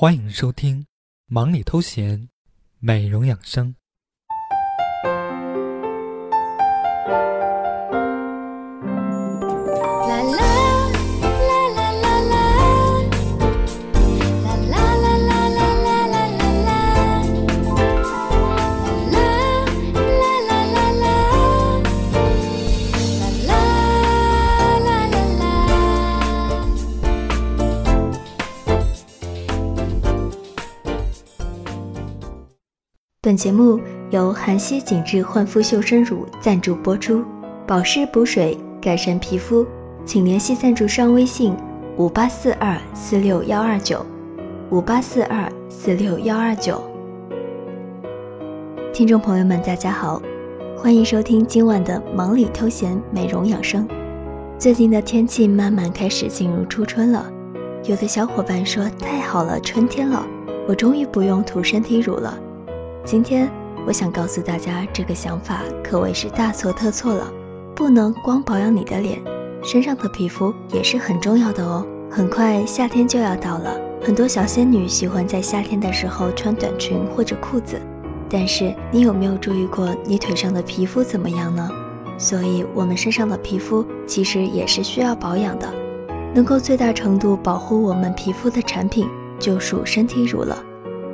欢迎收听《忙里偷闲》，美容养生。本节目由韩熙紧致焕肤秀身乳赞助播出，保湿补水，改善皮肤，请联系赞助商微信：五八四二四六幺二九，五八四二四六幺二九。听众朋友们，大家好，欢迎收听今晚的忙里偷闲美容养生。最近的天气慢慢开始进入初春了，有的小伙伴说太好了，春天了，我终于不用涂身体乳了。今天我想告诉大家，这个想法可谓是大错特错了。不能光保养你的脸，身上的皮肤也是很重要的哦。很快夏天就要到了，很多小仙女喜欢在夏天的时候穿短裙或者裤子。但是你有没有注意过你腿上的皮肤怎么样呢？所以，我们身上的皮肤其实也是需要保养的。能够最大程度保护我们皮肤的产品，就属身体乳了。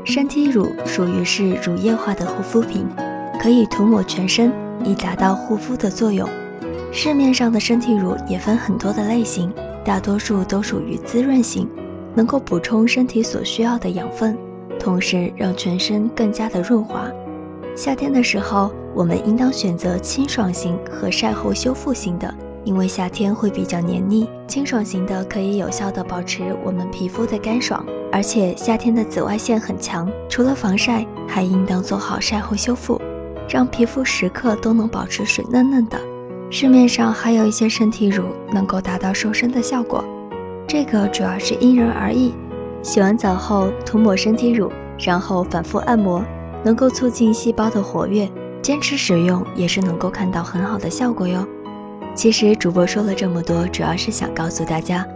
身体乳属于是乳液化的护肤品，可以涂抹全身，以达到护肤的作用。市面上的身体乳也分很多的类型，大多数都属于滋润型，能够补充身体所需要的养分，同时让全身更加的润滑。夏天的时候，我们应当选择清爽型和晒后修复型的。因为夏天会比较黏腻，清爽型的可以有效的保持我们皮肤的干爽，而且夏天的紫外线很强，除了防晒，还应当做好晒后修复，让皮肤时刻都能保持水嫩嫩的。市面上还有一些身体乳能够达到瘦身的效果，这个主要是因人而异。洗完澡后涂抹身体乳，然后反复按摩，能够促进细胞的活跃，坚持使用也是能够看到很好的效果哟。其实主播说了这么多，主要是想告诉大家，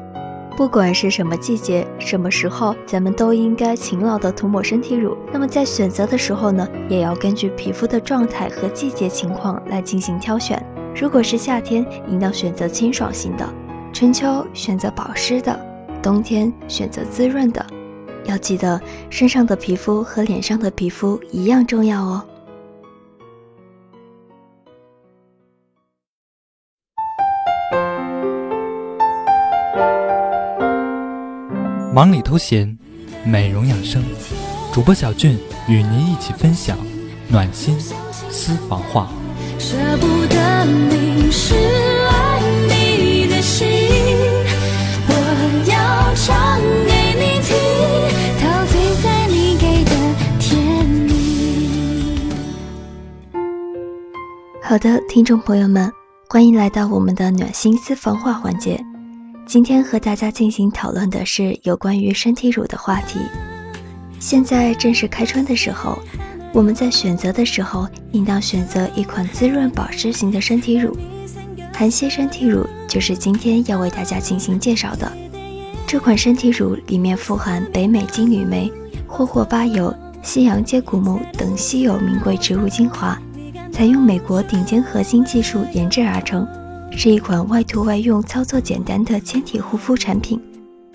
不管是什么季节、什么时候，咱们都应该勤劳的涂抹身体乳。那么在选择的时候呢，也要根据皮肤的状态和季节情况来进行挑选。如果是夏天，应当选择清爽型的；春秋选择保湿的；冬天选择滋润的。要记得，身上的皮肤和脸上的皮肤一样重要哦。忙里偷闲，美容养生，主播小俊与您一起分享暖心私房话。舍不得淋湿爱你的心，我要唱给你听，陶醉在你给的甜蜜。好的，听众朋友们，欢迎来到我们的暖心私房话环节。今天和大家进行讨论的是有关于身体乳的话题。现在正是开春的时候，我们在选择的时候，应当选择一款滋润保湿型的身体乳。韩熙身体乳就是今天要为大家进行介绍的。这款身体乳里面富含北美金缕梅、霍霍巴油、西洋接骨木等稀有名贵植物精华，采用美国顶尖核心技术研制而成。是一款外涂外用、操作简单的纤体护肤产品，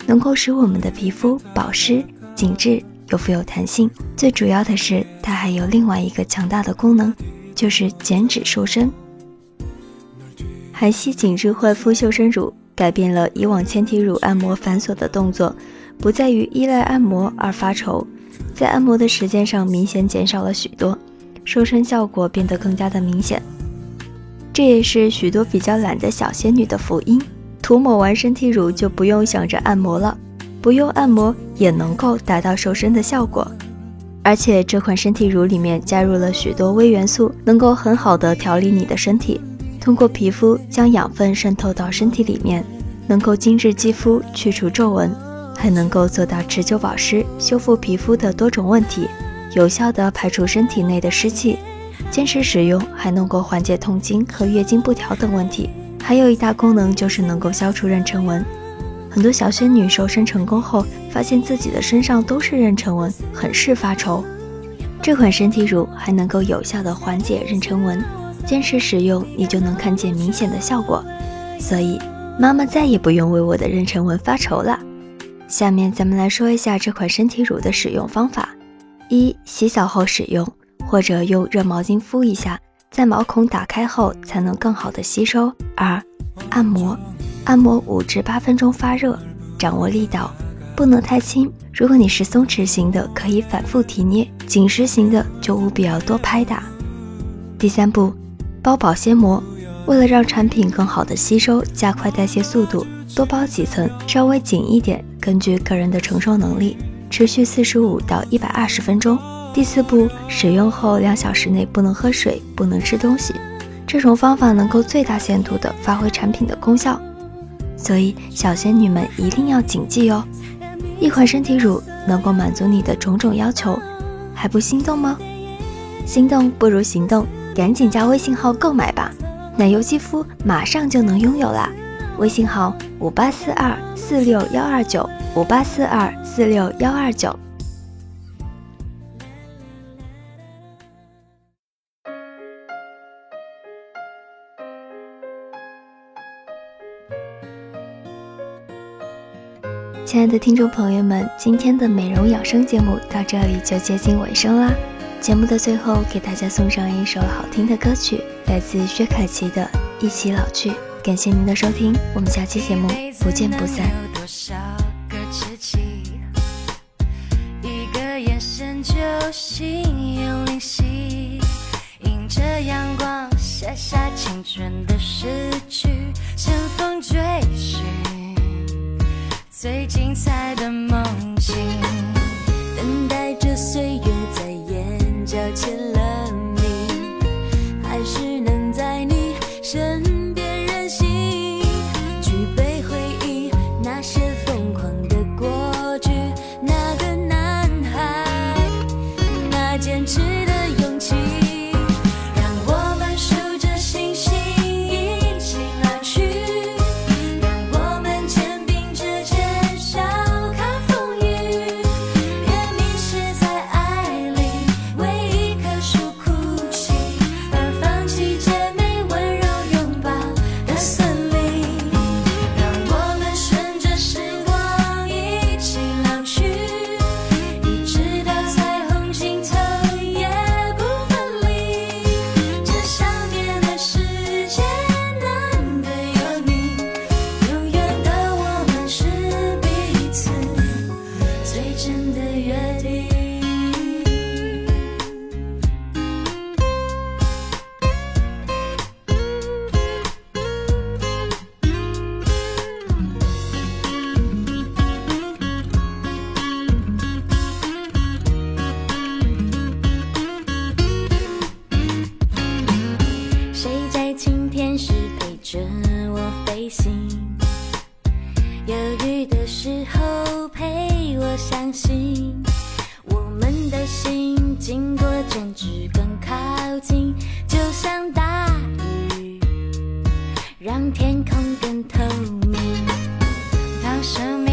能够使我们的皮肤保湿、紧致又富有弹性。最主要的是，它还有另外一个强大的功能，就是减脂瘦身。韩熙紧致焕肤瘦身乳改变了以往纤体乳按摩繁琐的动作，不在于依赖按摩而发愁，在按摩的时间上明显减少了许多，瘦身效果变得更加的明显。这也是许多比较懒的小仙女的福音，涂抹完身体乳就不用想着按摩了，不用按摩也能够达到瘦身的效果。而且这款身体乳里面加入了许多微元素，能够很好的调理你的身体，通过皮肤将养分渗透到身体里面，能够精致肌肤、去除皱纹，还能够做到持久保湿、修复皮肤的多种问题，有效的排除身体内的湿气。坚持使用还能够缓解痛经和月经不调等问题，还有一大功能就是能够消除妊娠纹。很多小仙女瘦身成功后，发现自己的身上都是妊娠纹，很是发愁。这款身体乳还能够有效的缓解妊娠纹，坚持使用你就能看见明显的效果。所以妈妈再也不用为我的妊娠纹发愁了。下面咱们来说一下这款身体乳的使用方法：一、洗澡后使用，或者用热毛巾敷一下，在毛孔打开后才能更好的吸收。二、按摩，按摩五至八分钟发热，掌握力道，不能太轻。如果你是松弛型的，可以反复提捏；紧实型的就务必要多拍打。第三步，包保鲜膜。为了让产品更好的吸收，加快代谢速度，多包几层，稍微紧一点，根据个人的承受能力，持续四十五到一百二十分钟。第四步，使用后两小时内不能喝水，不能吃东西。这种方法能够最大限度地发挥产品的功效，所以小仙女们一定要谨记哦。一款身体乳能够满足你的种种要求，还不心动吗？心动不如行动，赶紧加微信号购买吧。奶油肌肤马上就能拥有啦！微信号五八四二四六幺二九五八四二四六幺二九。亲爱的听众朋友们，今天的美容养生节目到这里就接近尾声啦。节目的最后，给大家送上一首好听的歌曲，来自薛凯琪的《一起老去》。感谢您的收听，我们下期节目不见不散。一个眼神就心有灵犀，迎着阳光写下青春的诗句，乘风追寻最精彩的梦境，等待着岁月在眼角签了名，还是能在你身边任性，举杯回忆那些疯狂的过去，那个男孩，那坚持。甚至更靠近就像大雨让天空更透明。当什